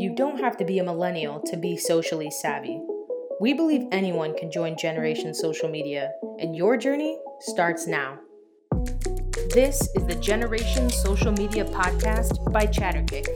You don't have to be a millennial to be socially savvy. We believe anyone can join Generation Social Media, and your journey starts now. This is the Generation Social Media Podcast by Chatterkick.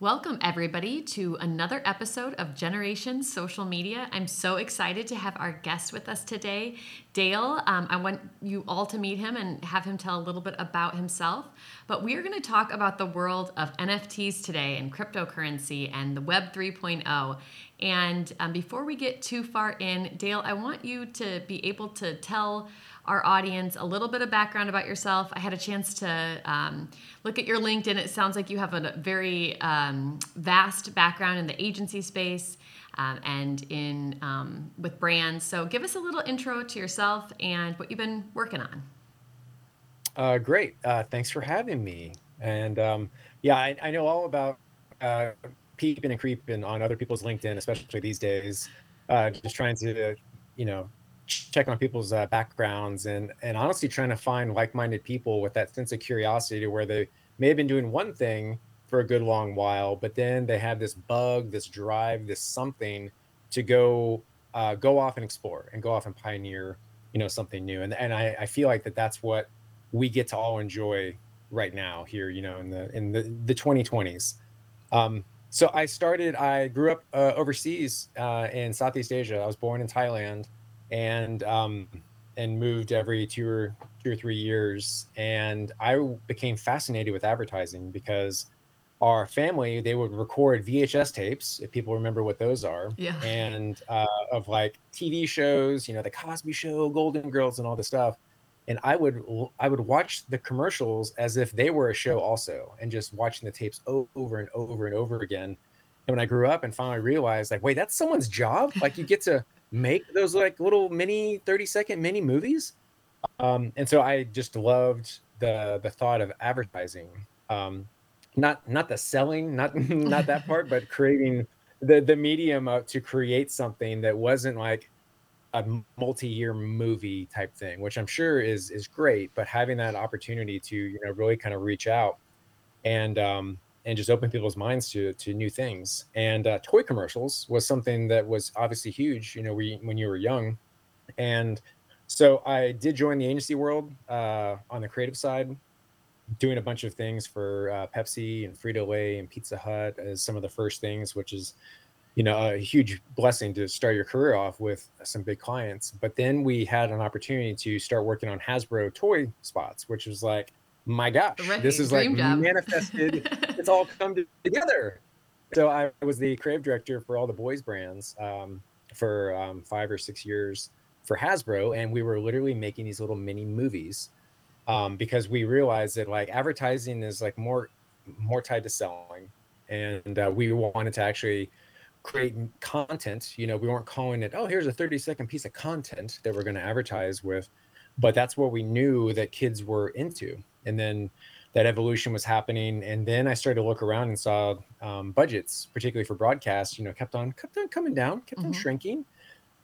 Welcome, everybody, to another episode of Generation Social Media. I'm so excited to have our guest with us today, Dale. Um, I want you all to meet him and have him tell a little bit about himself. But we are going to talk about the world of NFTs today and cryptocurrency and the Web 3.0. And um, before we get too far in, Dale, I want you to be able to tell our audience a little bit of background about yourself. I had a chance to um, look at your LinkedIn. It sounds like you have a very um, vast background in the agency space um, and in um, with brands. So give us a little intro to yourself and what you've been working on. Uh, great. Uh, thanks for having me. And um, yeah, I, I, know all about uh, peeping and creeping on other people's LinkedIn, especially these days. Uh, just trying to, you know, check on people's uh, backgrounds and and honestly trying to find like-minded people with that sense of curiosity to where they may have been doing one thing for a good long while, but then they have this bug, this drive, this something to go uh, go off and explore and go off and pioneer, you know, something new. And and I, I feel like that that's what we get to all enjoy right now here, you know, in the in the the 2020s. Um, so I started. I grew up uh, overseas uh, in Southeast Asia. I was born in Thailand and um, and moved every two or two or three years. And I became fascinated with advertising because our family they would record VHS tapes if people remember what those are, yeah, and uh, of like TV shows, you know, the Cosby Show, Golden Girls, and all this stuff. And I would I would watch the commercials as if they were a show also, and just watching the tapes over and over and over again. And when I grew up and finally realized, like, wait, that's someone's job. Like, you get to make those like little mini 30 second mini movies? Um, and so i just loved the the thought of advertising um, not not the selling not not that part but creating the the medium of, to create something that wasn't like a multi-year movie type thing which i'm sure is is great but having that opportunity to you know really kind of reach out and um and just open people's minds to to new things. And uh, toy commercials was something that was obviously huge, you know, we, when you were young. And so I did join the agency world uh, on the creative side, doing a bunch of things for uh, Pepsi and Frito Lay and Pizza Hut as some of the first things, which is, you know, a huge blessing to start your career off with some big clients. But then we had an opportunity to start working on Hasbro toy spots, which was like my gosh, right, this is like job. manifested. it's all come together. So I was the creative director for all the boys brands um, for um, five or six years for Hasbro, and we were literally making these little mini movies um, because we realized that like advertising is like more more tied to selling, and uh, we wanted to actually create content. You know, we weren't calling it, oh, here's a 30 second piece of content that we're going to advertise with, but that's what we knew that kids were into and then that evolution was happening. And then i started to look around and saw um, budgets particularly for broadcast you know kept on kept on coming down kept mm-hmm. on shrinking.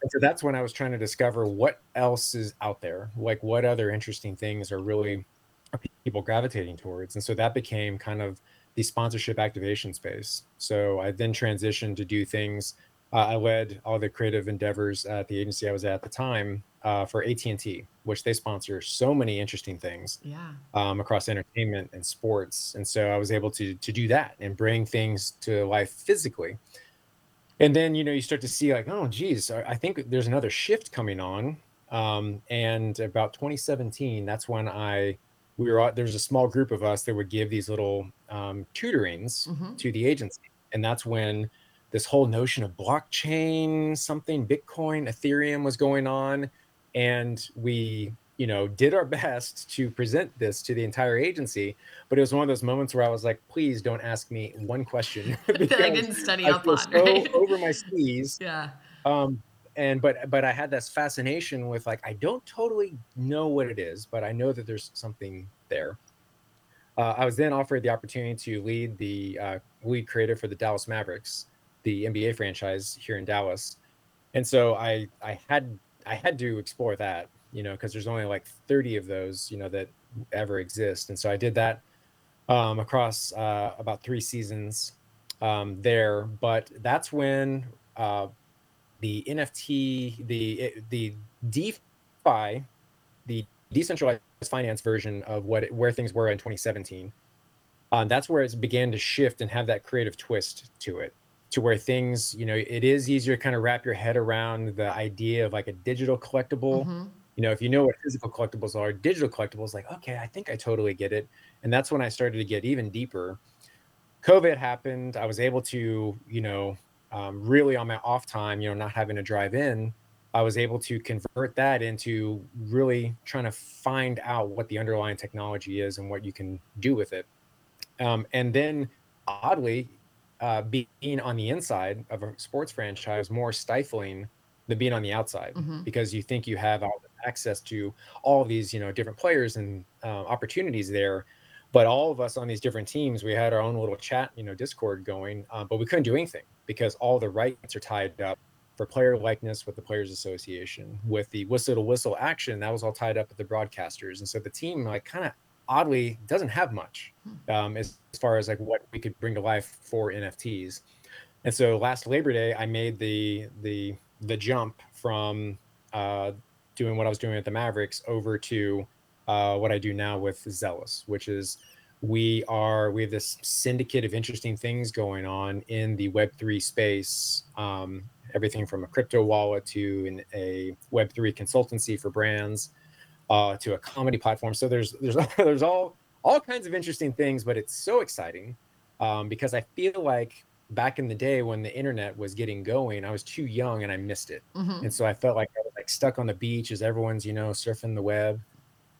And so that's when i was trying to discover what else is out there like what other interesting things are really are people gravitating towards. And so that became kind of the sponsorship activation space. So i then transitioned to do things uh, i led all the creative endeavors at the agency i was at, at the time uh, for AT&T, which they sponsor so many interesting things yeah. um, across entertainment and sports. And so I was able to to do that and bring things to life physically. And then you know you start to see like, oh geez, I think there's another shift coming on. Um, and about 2017, that's when I we were there's a small group of us that would give these little um, tutorings mm-hmm. to the agency, and that's when this whole notion of blockchain, something Bitcoin, Ethereum was going on and we you know did our best to present this to the entire agency but it was one of those moments where i was like please don't ask me one question that i didn't study up on so right? over my skis. Yeah. Um and but but i had this fascination with like i don't totally know what it is but i know that there's something there. Uh, i was then offered the opportunity to lead the uh, lead creative for the dallas mavericks the nba franchise here in dallas and so i i had I had to explore that, you know, because there's only like 30 of those, you know, that ever exist. And so I did that um, across uh, about three seasons um, there. But that's when uh, the NFT, the the DeFi, the decentralized finance version of what it, where things were in 2017. Um, that's where it began to shift and have that creative twist to it, to where things, you know, it is easier to kind of wrap your head around the idea of like a digital collectible. Mm-hmm. You know, if you know what physical collectibles are, digital collectibles, like, okay, I think I totally get it. And that's when I started to get even deeper. COVID happened. I was able to, you know, um, really on my off time, you know, not having to drive in, I was able to convert that into really trying to find out what the underlying technology is and what you can do with it. Um, and then, oddly, uh, being on the inside of a sports franchise more stifling than being on the outside mm-hmm. because you think you have all access to all these, you know, different players and uh, opportunities there. But all of us on these different teams, we had our own little chat, you know, Discord going, uh, but we couldn't do anything because all the rights are tied up for player likeness with the Players Association, with the whistle to whistle action that was all tied up with the broadcasters, and so the team like kind of oddly doesn't have much hmm. um, as, as far as like what we could bring to life for NFTs. And so last Labor Day, I made the the the jump from uh, doing what I was doing at the Mavericks over to uh, what I do now with Zealous, which is we are we have this syndicate of interesting things going on in the Web3 space. Um, everything from a crypto wallet to an, a Web3 consultancy for brands uh, to a comedy platform. So there's there's there's all all kinds of interesting things, but it's so exciting um, because I feel like back in the day when the internet was getting going, I was too young and I missed it, mm-hmm. and so I felt like I was like stuck on the beach as everyone's you know surfing the web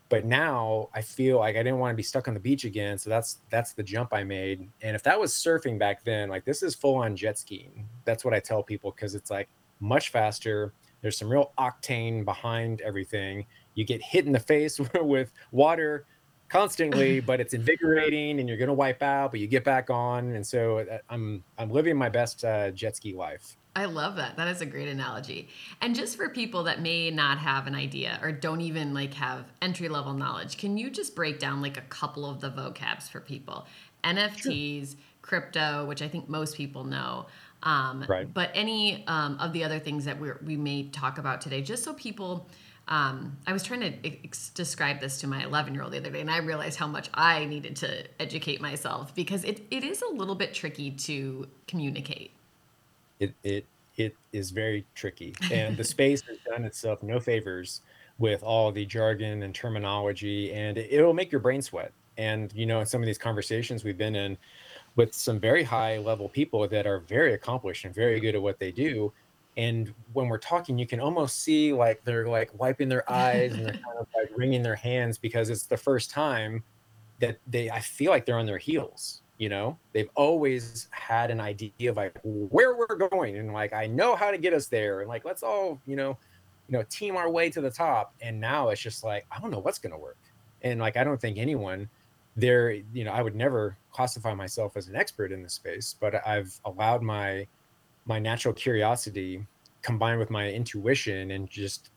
but now I feel like I didn't want to be stuck on the beach again. So that's that's the jump I made. And if that was surfing back then, like this is full on jet skiing. That's what I tell people because it's like much faster. There's some real octane behind everything. You get hit in the face with water constantly, but it's invigorating and you're gonna wipe out, but you get back on. And so uh, I'm I'm living my best uh, jet ski life. I love that. That is a great analogy. And just for people that may not have an idea or don't even like have entry level knowledge, can you just break down like a couple of the vocabs for people? NFTs, sure. crypto, which I think most people know. Um, right. But any um, of the other things that we we may talk about today, just so people. Um, I was trying to ex- describe this to my 11 year old the other day, and I realized how much I needed to educate myself because it, it is a little bit tricky to communicate it it it is very tricky, and the space has done itself no favors with all the jargon and terminology, and it, it'll make your brain sweat. And you know, in some of these conversations we've been in with some very high level people that are very accomplished and very good at what they do. And when we're talking, you can almost see like they're like wiping their eyes and they're kind of like wringing their hands because it's the first time that they I feel like they're on their heels you know? They've always had an idea of like where we're going and like i know how to get us there and like let's all you know you know team our way to the top. And now it's just like i don't know what's going to work. And like i don't think anyone there you know i would never classify myself as an expert in this space but i've allowed my my natural curiosity combined with my intuition and just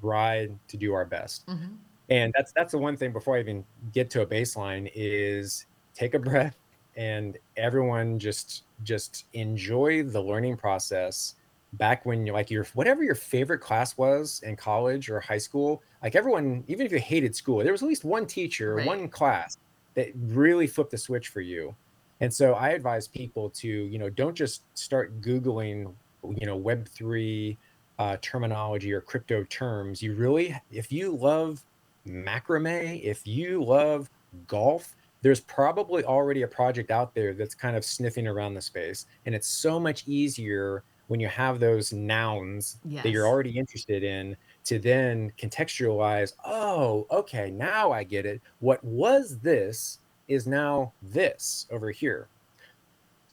try to do our best mm-hmm. and that's that's the one thing before i even get to a baseline is take a breath and everyone just just enjoy the learning process back when you're like your whatever your favorite class was in college or high school like everyone even if you hated school there was at least one teacher right. one class that really flipped the switch for you and so i advise people to you know don't just start googling you know web3 uh, terminology or crypto terms you really if you love macrame if you love golf there's probably already a project out there that's kind of sniffing around the space. And it's so much easier when you have those nouns yes. that you're already interested in to then contextualize, oh, okay, now I get it. What was this is now this over here.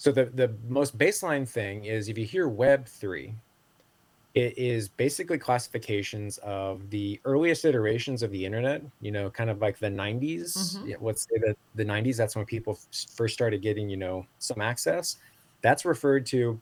So the, the most baseline thing is if you hear Web3, it is basically classifications of the earliest iterations of the internet you know kind of like the 90s mm-hmm. yeah, let's say that the 90s that's when people first started getting you know some access. That's referred to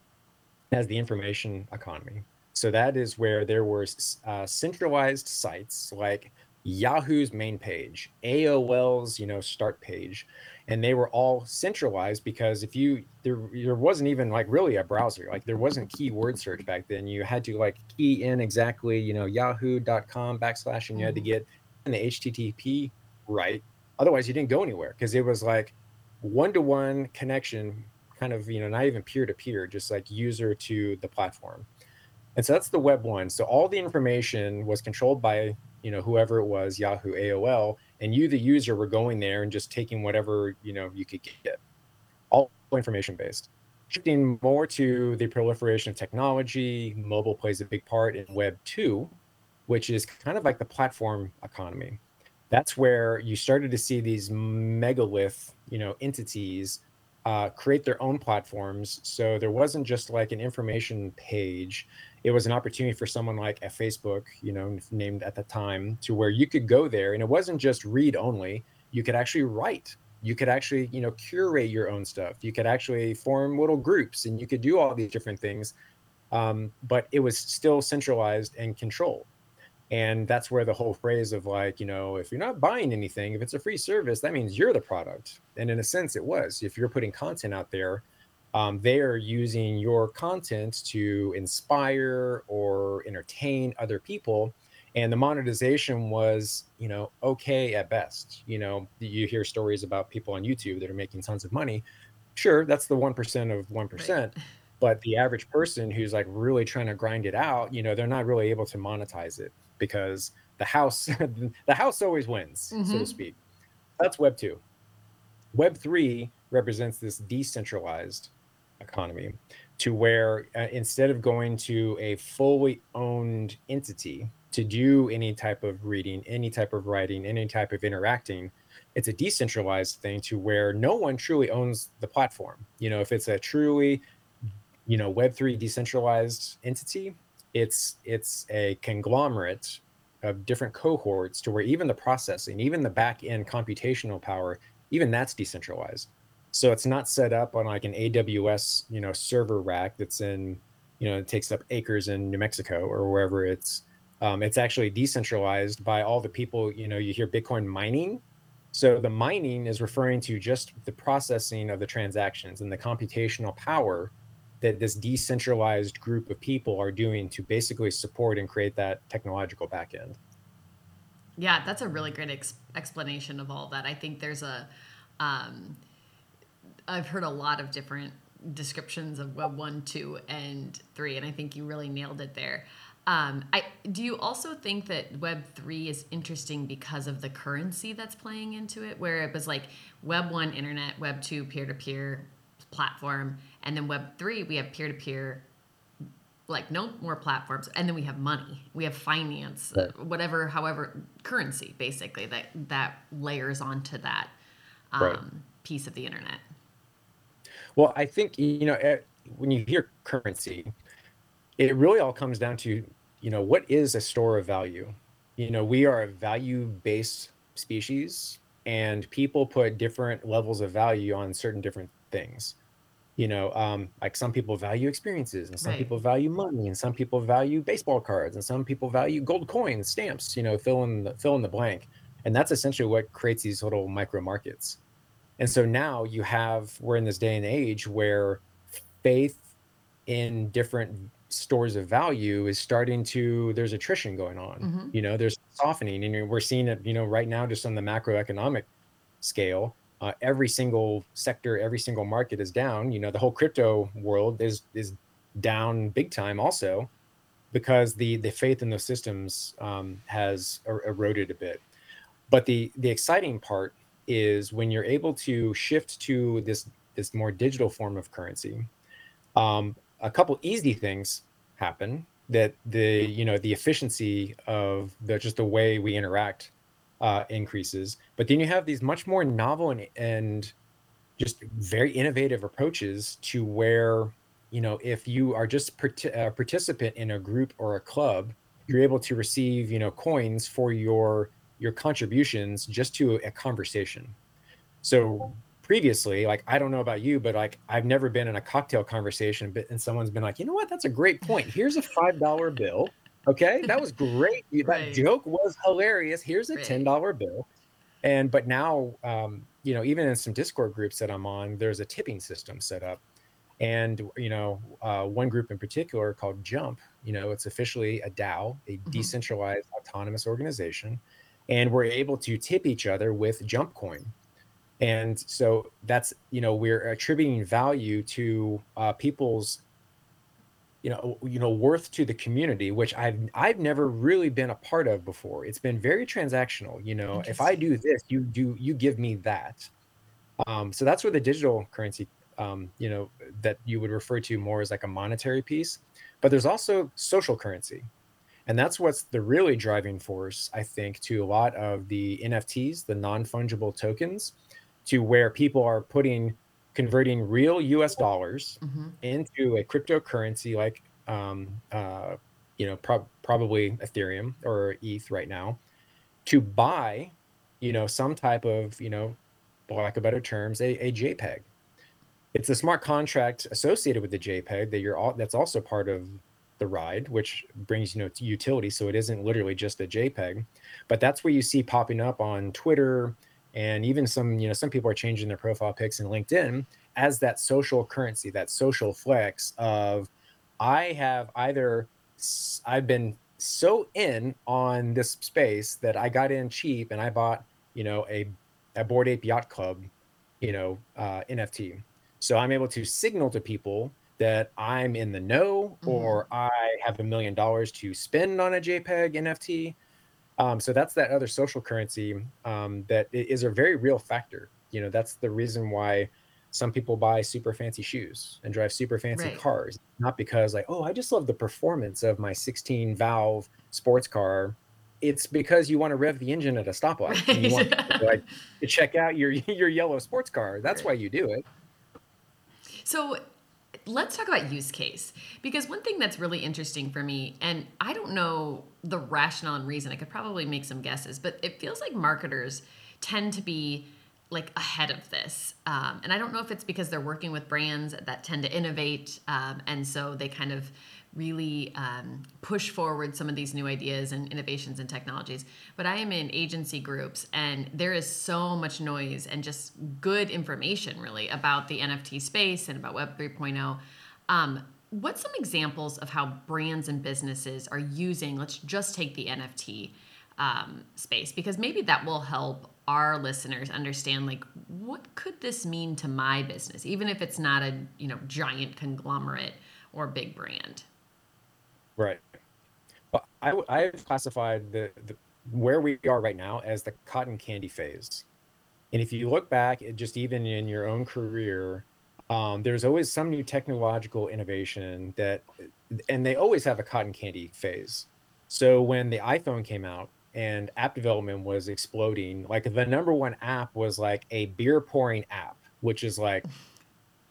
as the information economy. So that is where there were uh, centralized sites like Yahoo's main page, AOL's, you know, start page, and they were all centralized because if you there there wasn't even like really a browser, like there wasn't keyword search back then. You had to like key in exactly, you know, yahoo.com backslash and you had to mm-hmm. get in the HTTP right. Otherwise you didn't go anywhere because it was like one-to-one connection, kind of, you know, not even peer-to-peer, just like user to the platform. And so that's the web one. So all the information was controlled by you know whoever it was yahoo aol and you the user were going there and just taking whatever you know you could get. All information based shifting more to the proliferation of technology mobile plays a big part in web 2 which is kind of like the platform economy. That's where you started to see these megalith you know entities uh, create their own platforms. So there wasn't just like an information page it was an opportunity for someone like a Facebook, you know, named at the time, to where you could go there and it wasn't just read only. You could actually write. You could actually, you know, curate your own stuff. You could actually form little groups and you could do all these different things. Um, but it was still centralized and controlled. And that's where the whole phrase of like, you know, if you're not buying anything, if it's a free service, that means you're the product. And in a sense, it was. If you're putting content out there, um, they are using your content to inspire or entertain other people and the monetization was you know okay at best you know you hear stories about people on youtube that are making tons of money sure that's the 1% of 1% right. but the average person who's like really trying to grind it out you know they're not really able to monetize it because the house the house always wins mm-hmm. so to mm-hmm. speak that's web 2 web 3 represents this decentralized economy to where uh, instead of going to a fully owned entity to do any type of reading, any type of writing, any type of interacting, it's a decentralized thing to where no one truly owns the platform. You know, if it's a truly, you know, Web3 decentralized entity, it's it's a conglomerate of different cohorts to where even the processing, even the back end computational power, even that's decentralized. So it's not set up on like an AWS, you know, server rack that's in, you know, it takes up acres in New Mexico or wherever it's. Um, it's actually decentralized by all the people. You know, you hear Bitcoin mining. So the mining is referring to just the processing of the transactions and the computational power that this decentralized group of people are doing to basically support and create that technological backend. Yeah, that's a really great ex- explanation of all that. I think there's a um, I've heard a lot of different descriptions of Web one, two, and three, and I think you really nailed it there. Um, I do you also think that Web three is interesting because of the currency that's playing into it, where it was like Web one, internet, Web two, peer to peer platform, and then Web three, we have peer to peer like no more platforms and then we have money we have finance right. whatever however currency basically that that layers onto that um, right. piece of the internet well, I think you know eh, when you hear currency, it really all comes down to you know what is a store of value. You know, we are a value-based species, and people put different levels of value on certain different things. You know, um, like some people value experiences, and some right. people value money, and some people value baseball cards, and some people value gold coins, stamps. You know, fill in the fill in the blank, and that's essentially what creates these little micro markets. And so now you have, we're in this day and age where faith in different stores of value is starting to, there's attrition going on. Mm-hmm. You know, there's softening. And we're seeing it, you know, right now, just on the macroeconomic scale. Uh, every single sector, every single market is down. You know, the whole crypto world is is down big time also because the the faith in those systems um, has er- eroded a bit. But the the exciting part is when you're able to shift to this this more digital form of currency um, a couple easy things happen that the you know the efficiency of the just the way we interact uh, increases. But then you have these much more novel and, and just very innovative approaches to where you know if you are just part- a participant in a group or a club you're able to receive you know coins for your your contributions just to a conversation. So previously, like I don't know about you, but like I've never been in a cocktail conversation, but and someone's been like, you know what, that's a great point. Here's a five dollar bill. Okay, that was great. That Right. joke was hilarious. Here's a ten dollar bill, and but now, um, you know, even in some Discord groups that I'm on, there's a tipping system set up, and you know, uh, one group in particular called Jump. You know, it's officially a DAO, a Mhm. decentralized autonomous organization, and we're able to tip each other with Jump Coin. And so that's you know we're attributing value to uh, people's you know you know worth to the community which i've i've never really been a part of before. It's been very transactional you know if i do this you do you give me that. Um, so that's where the digital currency um, you know that you would refer to more as like a monetary piece. But there's also social currency and that's what's the really driving force i think to a lot of the nfts the non-fungible tokens to where people are putting converting real us dollars hmm into a cryptocurrency like um, uh, you know prob probably ethereum or eth right now to buy you know some type of you know for lack of better terms a, a jpeg. It's a smart contract associated with the jpeg that you're all that's also part of the ride which brings you know utility so it isn't literally just a jpeg but that's where you see popping up on twitter and even some you know some people are changing their profile pics in linkedin as that social currency, that social flex of I have either I've been so in on this space that I got in cheap and I bought, you know, a a bored ape yacht club, you know, uh, NFT. So I'm able to signal to people that I'm in the know or I have a million dollars to spend on a JPEG NFT. Um, so that's that other social currency um, that is a very real factor. You know, that's the reason why some people buy super fancy shoes and drive super fancy Right. cars, not because like, oh, I just love the performance of my 16 valve sports car. It's because you want to rev the engine at a stoplight. And you want Right. like to check out your your yellow sports car. That's Right. why you do it. So let's talk about use case because one thing that's really interesting for me, and I don't know the rationale and reason, I could probably make some guesses, but it feels like marketers tend to be like ahead of this. Um, and I don't know if it's because they're working with brands that tend to innovate. Um, and so they kind of really um, push forward some of these new ideas and innovations and technologies. But I am in agency groups, and there is so much noise and just good information, really, about the NFT space and about Web 3.0. Um, what's some examples of how brands and businesses are using, let's just take the NFT um, space, because maybe that will help our listeners understand like what could this mean to my business even if it's not a you know giant conglomerate or big brand Right. Well, I have classified the, the where we are right now as the cotton candy phase. And if you look back, at just even in your own career, um, there's always some new technological innovation that, and they always have a cotton candy phase. So when the iPhone came out and app development was exploding, like the number one app was like a beer pouring app, which is like,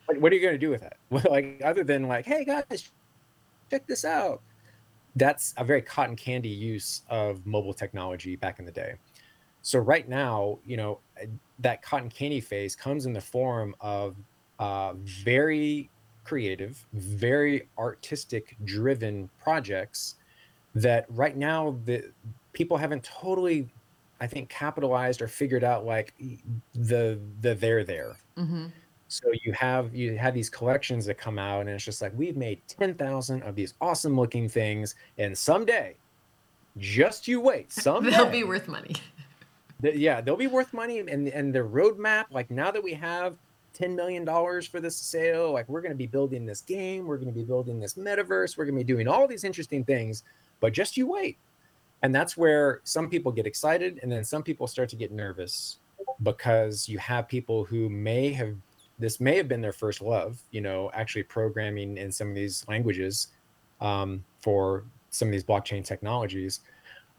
what, what are you going to do with that? Like other than like, hey guys, check this out that's a very cotton candy use of mobile technology back in the day. So right now, you know, uh, that cotton candy phase comes in the form of uh, very creative, very artistic driven projects that right now the people haven't totally, I think, capitalized or figured out like the the they're there. mm-hmm. So you have you have these collections that come out, and it's just like we've made ten thousand of these awesome looking things, and someday, just you wait, someday they'll be worth money. th- yeah, they'll be worth money, and and the roadmap, like now that we have ten million dollars for this sale, like we're going to be building this game, we're going to be building this metaverse, we're going to be doing all these interesting things, but just you wait, and that's where some people get excited, and then some people start to get nervous because you have people who may have this may have been their first love, you know, actually programming in some of these languages um, for some of these blockchain technologies.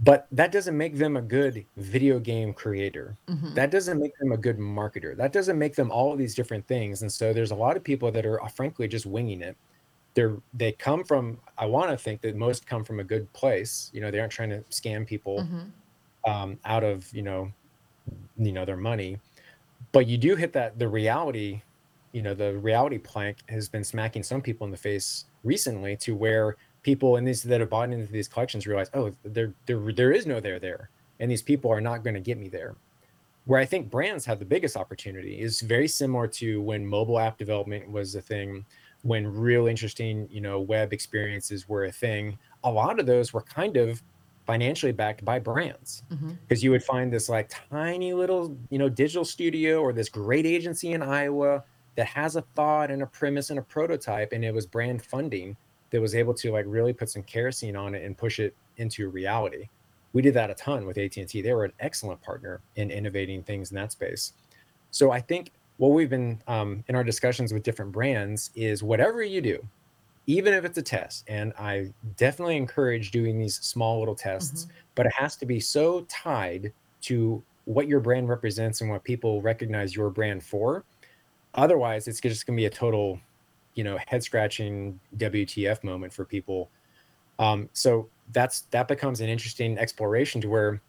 But that doesn't make them a good video game creator. Mhm. that doesn't make them a good marketer. That doesn't make them all of these different things. And so there's a lot of people that are uh, frankly just winging it. They're they come from i want to think that most come from a good place. You know they aren't trying to scam people Mhm. um, out of you know you know their money. But you do hit that the reality you know the reality plank has been smacking some people in the face recently to where people in these that have bought into these collections realize, oh, there there there is no there there, and these people are not going to get me there. Where I think brands have the biggest opportunity is very similar to when mobile app development was a thing, when real interesting, you know, web experiences were a thing. A lot of those were kind of financially backed by brands because mm-hmm. you would find this like tiny little, you know, digital studio or this great agency in Iowa that has a thought and a premise and a prototype and it was brand funding that was able to like really put some kerosene on it and push it into reality. We did that a ton with at&t they were an excellent partner in innovating things in that space. So i think what we've been um, in our discussions with different brands is whatever you do even if it's a test and i definitely encourage doing these small little tests mm-hmm. but it has to be so tied to what your brand represents and what people recognize your brand for otherwise it's just going to be a total you know head scratching wtf moment for people. Um, so that's that becomes an interesting exploration to where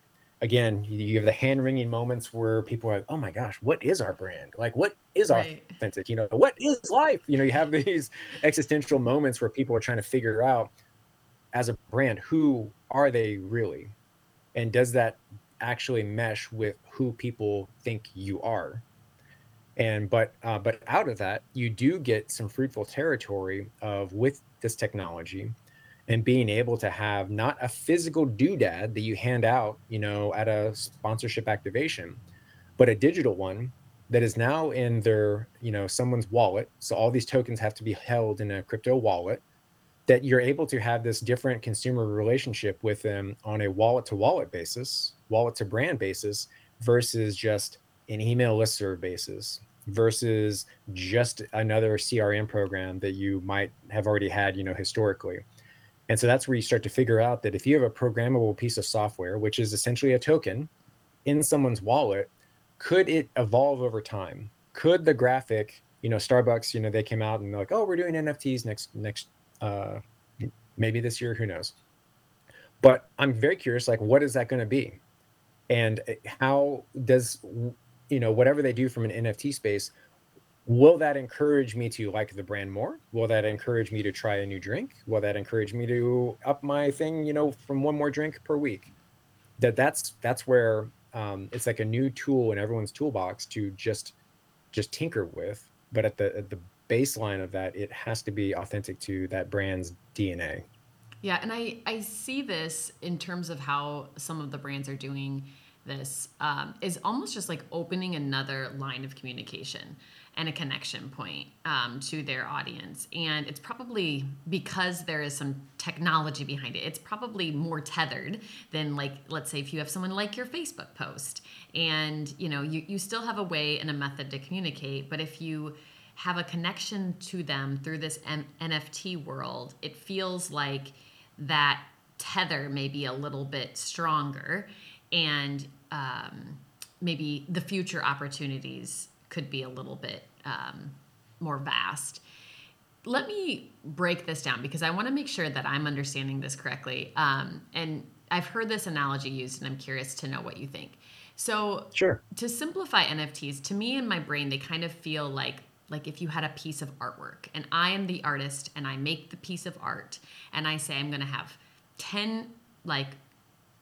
again you have the hand wringing moments where people are like oh my gosh what is our brand? Like what is right. authentic? You know what is life? You know you have these existential moments where people are trying to figure out as a brand who are they really? And does that actually mesh with who people think you are and but uh, but out of that you do get some fruitful territory of with this technology and being able to have not a physical doodad that you hand out you know at a sponsorship activation but a digital one that is now in their you know someone's wallet. So all these tokens have to be held in a crypto wallet that you're able to have this different consumer relationship with them on a wallet to wallet basis wallet to brand basis versus just an email listserv basis versus just another CRM program that you might have already had, you know, historically. And so that's where you start to figure out that if you have a programmable piece of software, which is essentially a token in someone's wallet, could it evolve over time? Could the graphic, you know, Starbucks, you know, they came out and they're like, oh, we're doing NFTs next next uh maybe this year, who knows? But I'm very curious, like, what is that going to be? And eh, how does you know whatever they do from an nft space will that encourage me to like the brand more? Will that encourage me to try a new drink? Will that encourage me to up my thing you know from one more drink per week? That that's that's where um, it's like a new tool in everyone's toolbox to just just tinker with. But at the at the baseline of that it has to be authentic to that brand's dna yeah and i i see this in terms of how some of the brands are doing this um, is almost just like opening another line of communication and a connection point um, to their audience. And it's probably because there is some technology behind it, it's probably more tethered than like, let's say if you have someone like your Facebook post and you know, you, you still have a way and a method to communicate, but if you have a connection to them through this M- NFT world, it feels like that tether may be a little bit stronger and um, maybe the future opportunities could be a little bit um, more vast. Let me break this down because I want to make sure that I'm understanding this correctly. Um, and I've heard this analogy used, and I'm curious to know what you think. So, sure. To simplify NFTs, to me in my brain, they kind of feel like like if you had a piece of artwork, and I am the artist, and I make the piece of art, and I say I'm going to have ten like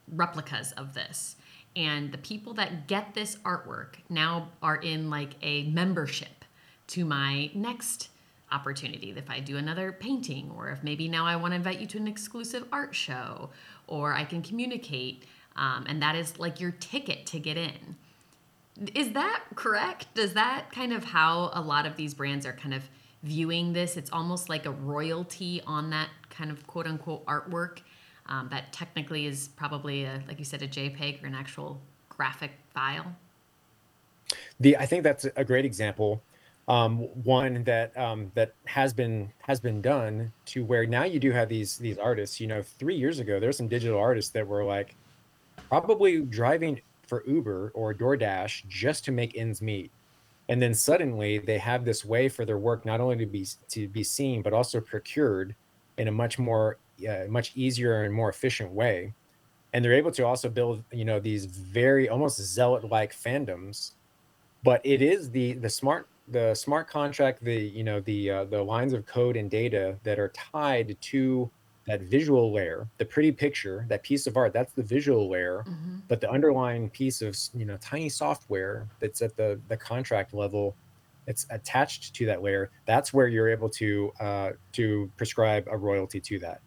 replicas of this. And the people that get this artwork now are in like a membership to my next opportunity. If i do another painting or if maybe now i want to invite you to an exclusive art show or i can communicate um, and that is like your ticket to get in. Is that correct? Does that kind of how a lot of these brands are kind of viewing this? It's almost like a royalty on that kind of quote unquote artwork um, that technically is probably a, like you said a jpeg or an actual graphic file. The i think that's a great example um, one that um, that has been has been done to where now you do have these these artists. You know three years ago there's some digital artists that were like probably driving for uber or doordash just to make ends meet. And then suddenly they have this way for their work not only to be to be seen but also procured in a much more uh, much easier and more efficient way and they're able to also build you know these very almost zealot like fandoms but it is the the smart the smart contract the you know the uh, the lines of code and data that are tied to that visual layer, the pretty picture, that piece of art, that's the visual layer. Mm-hmm. But the underlying piece of you know tiny software that's at the the contract level, it's attached to that layer. That's where you're able to uh, to prescribe a royalty to that.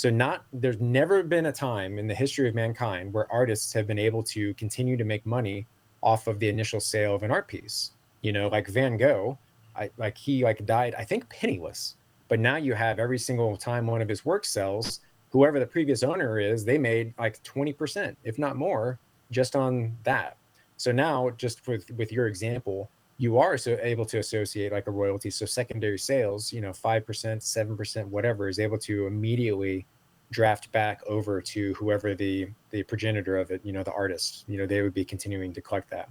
So not there's never been a time in the history of mankind where artists have been able to continue to make money off of the initial sale of an art piece. You know, like Van Gogh, I, like he like died, I think penniless. But now you have every single time one of his work sells, whoever the previous owner is, they made like 20%, if not more, just on that. So now, just with with your example, you are so able to associate like a royalty. So secondary sales, you know, five percent, seven percent, whatever, is able to immediately draft back over to whoever the the progenitor of it, you know, the artist. You know, they would be continuing to collect that.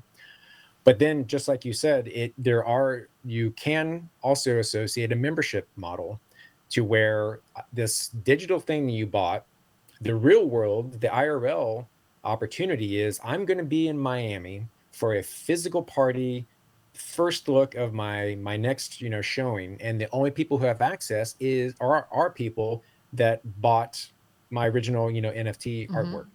But then, just like you said, it there are you can also associate a membership model to where uh, this digital thing you bought, the real world, the IRL opportunity is I'm going to be in Miami for a physical party first look of my my next you know showing and the only people who have access is are are people that bought my original you know nft mm-hmm. artwork.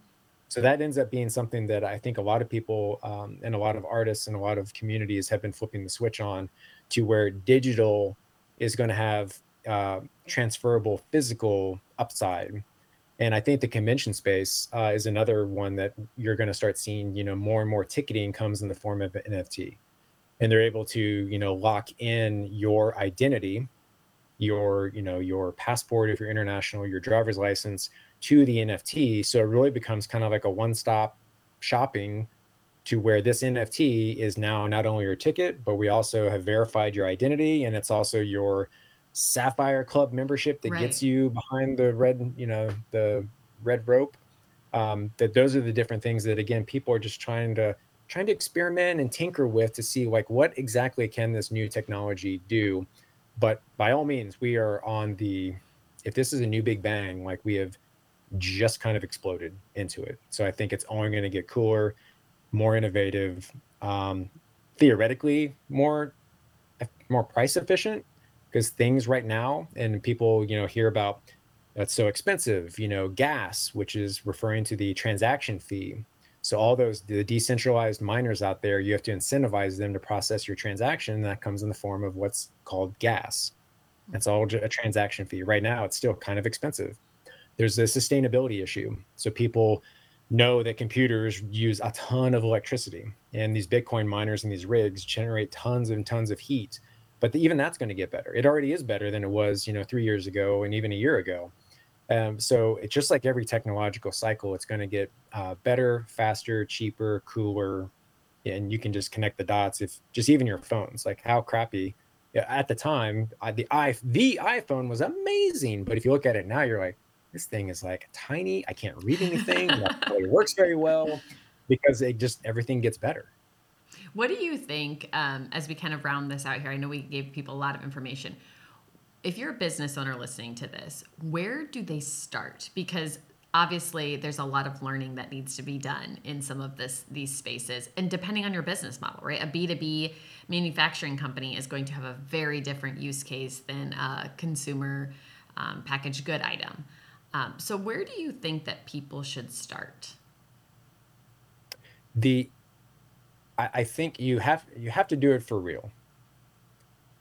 So that ends up being something that i think a lot of people um, and a lot of artists and a lot of communities have been flipping the switch on to where digital is going to have uh, transferable physical upside. And i think the convention space uh, is another one that you're going to start seeing you know more and more ticketing comes in the form of an nft and they're able to you know lock in your identity your you know your passport if you're international your driver's license to the nft so it really becomes kind of like a one-stop shopping to where this nft is now not only your ticket but we also have verified your identity and it's also your sapphire club membership that right. gets you behind the red you know the red rope um, that those are the different things that again people are just trying to trying to experiment and tinker with to see like what exactly can this new technology do? But by all means we are on the if this is a new big bang like we have just kind of exploded into it. So i think it's only going to get cooler more innovative um, theoretically more more price efficient because things right now and people you know hear about that's so expensive you know gas which is referring to the transaction fee so all those the decentralized miners out there, you have to incentivize them to process your transaction. And that comes in the form of what's called gas. Hmm. It's all a transaction fee. Right now, it's still kind of expensive. There's a sustainability issue. So people know that computers use a ton of electricity, and these Bitcoin miners and these rigs generate tons and tons of heat. But the, even that's going to get better. It already is better than it was, you know, three years ago and even a year ago. Um, so it's just like every technological cycle, it's going to get uh, better, faster, cheaper, cooler, and you can just connect the dots. If just even your phones, like how crappy at the time, I, the i the iPhone was amazing, but if you look at it now, you're like, this thing is like tiny. I can't read anything. it works very well because it just everything gets better. What do you think um, as we kind of round this out here? I know we gave people a lot of information if you're a business owner listening to this, where do they start? Because obviously there's a lot of learning that needs to be done in some of this these spaces and depending on your business model right? A b2b manufacturing company is going to have a very different use case than a consumer um, packaged good item. Um, so where do you think that people should start? The I, I think you have you have to do it for real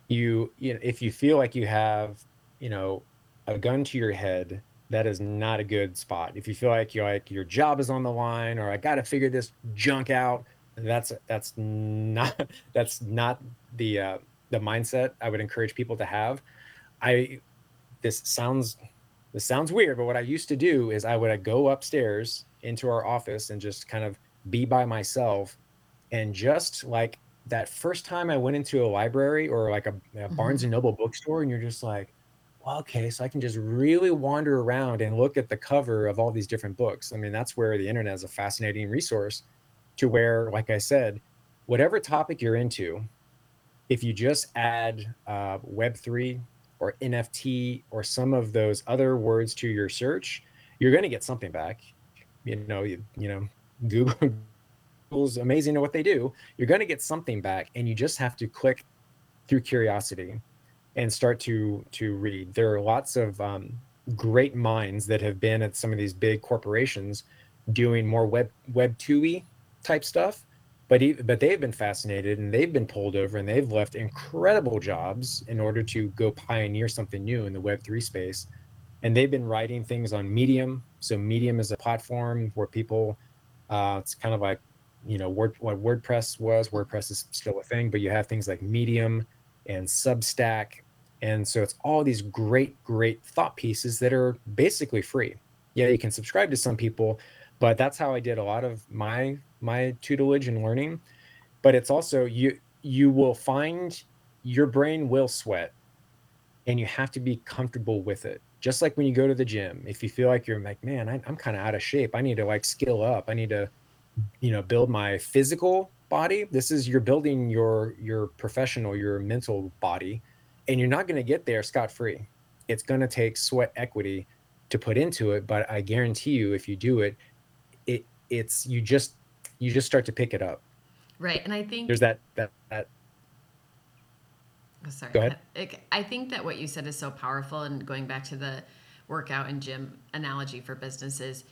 you you know if you feel like you have you know a gun to your head that is not a good spot. If you feel like you like your job is on the line or i got to figure this junk out that's that's not that's not the uh, the mindset i would encourage people to have. I this sounds this sounds weird but what i used to do is i would go upstairs into our office and just kind of be by myself and just like that first time I went into a library or like a, a Barnes mm-hmm. and Noble bookstore, and you're just like, well, okay, so I can just really wander around and look at the cover of all these different books. I mean, that's where the internet is a fascinating resource to where, like I said, whatever topic you're into, if you just add uh, Web3 or NFT or some of those other words to your search, you're going to get something back. You know, you, you know, Google Google's amazing at what they do, you're going to get something back, and you just have to click through curiosity and start to to read. There are lots of um, great minds that have been at some of these big corporations doing more web web 2e type stuff but but they've been fascinated and they've been pulled over and they've left incredible jobs in order to go pioneer something new in the web 3 space and they've been writing things on medium so medium is a platform where people uh, it's kind of like you know Word, what wordpress was wordpress is still a thing but you have things like medium and substack. And so it's all these great great thought pieces that are basically free. Yeah you can subscribe to some people but that's how i did a lot of my my tutelage and learning. But it's also you you will find your brain will sweat and you have to be comfortable with it. Just like when you go to the gym if you feel like you're like man I, i'm kind of out of shape. I need to like skill up. I need to you know build my physical body this is you're building your your professional your mental body and you're not going to get there scot free it's going to take sweat equity to put into it but i guarantee you if you do it it it's you just you just start to pick it up right and i think there's that that that Oh, sorry. Go ahead. I think that what you said is so powerful, and going back to the workout and gym analogy for businesses,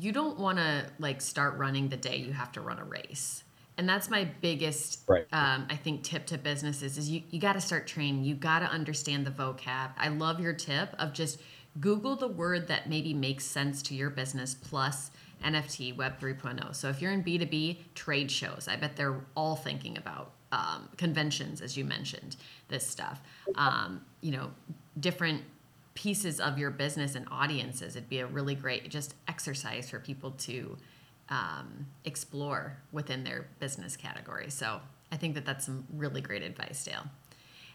you don't want to like start running the day you have to run a race. And that's my biggest, Right. um, I think, tip to businesses is you, you got to start training. You got to understand the vocab. I love your tip of just Google the word that maybe makes sense to your business plus NFT Web 3.0. So if you're in B2B, trade shows, I bet they're all thinking about um, conventions, as you mentioned, this stuff. Um, you know, different pieces of your business and audiences. It'd be a really great just exercise for people to um, explore within their business category. So I think that that's some really great advice, Dale.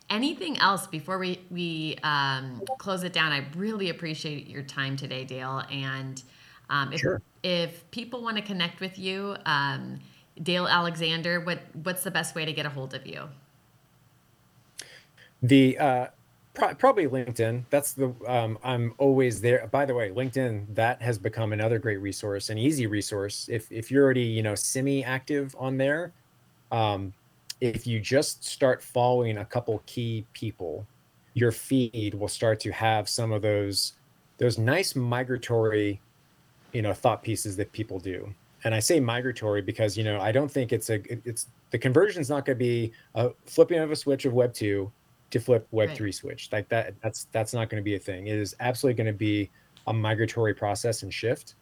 Anything else before we we um, close it down? I really appreciate your time today, Dale. And um, if Sure. if people want to connect with you, um, Dale Alexander, what what's the best way to get a hold of you? The uh, pro- probably LinkedIn. That's the um, I'm always there. By the way, LinkedIn that has become another great resource, an easy resource. If if you're already you know semi active on there, um, if you just start following a couple key people, your feed will start to have some of those those nice migratory you know thought pieces that people do and i say migratory because you know i don't think it's a it's the conversion's not going to be a flipping of a switch of web 2 to flip web Right. 3 switch. Like that that's that's not going to be a thing. It is absolutely going to be a migratory process and shift.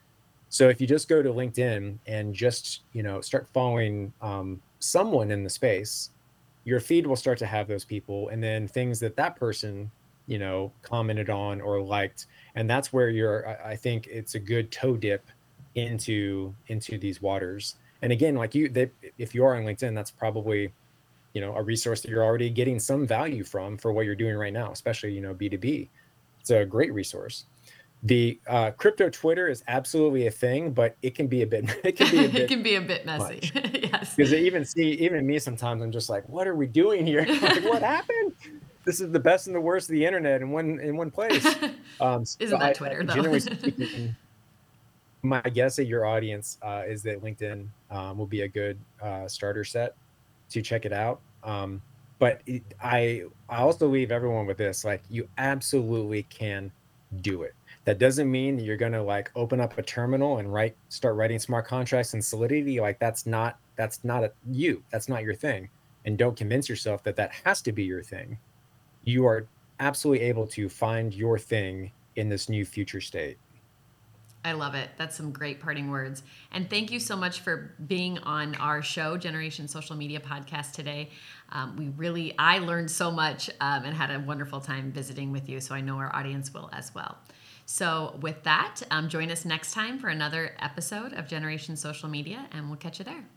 So if you just go to linkedin and just you know start following um, someone in the space your feed will start to have those people and then things that that person you know commented on or liked and that's where you're I, I think it's a good toe dip into into these waters. And again like you they, if you are on linkedin that's probably you know a resource that you're already getting some value from for what you're doing right now especially you know b2b it's a great resource. The uh, crypto twitter is absolutely a thing but it can be a bit it can be a it bit can be a bit messy. yes. because they even see even me sometimes i'm just like what are we doing here? Like what happened? This is the best and the worst of the internet in one in one place. Um so Isn't that Twitter, though? generally speaking my guess at your audience uh, is that linkedin um, will be a good uh, starter set to check it out. Um, but it, i i also leave everyone with this like you absolutely can do it. That doesn't mean you're going to like open up a terminal and write start writing smart contracts in solidity. Like that's not that's not a you that's not your thing. And don't convince yourself that that has to be your thing. You are absolutely able to find your thing in this new future state I love it. That's some great parting words. And thank you so much for being on our show, Generation Social Media Podcast today. Um, we really, I learned so much um, and had a wonderful time visiting with you. So I know our audience will as well. So with that, um, join us next time for another episode of Generation Social Media, and we'll catch you there.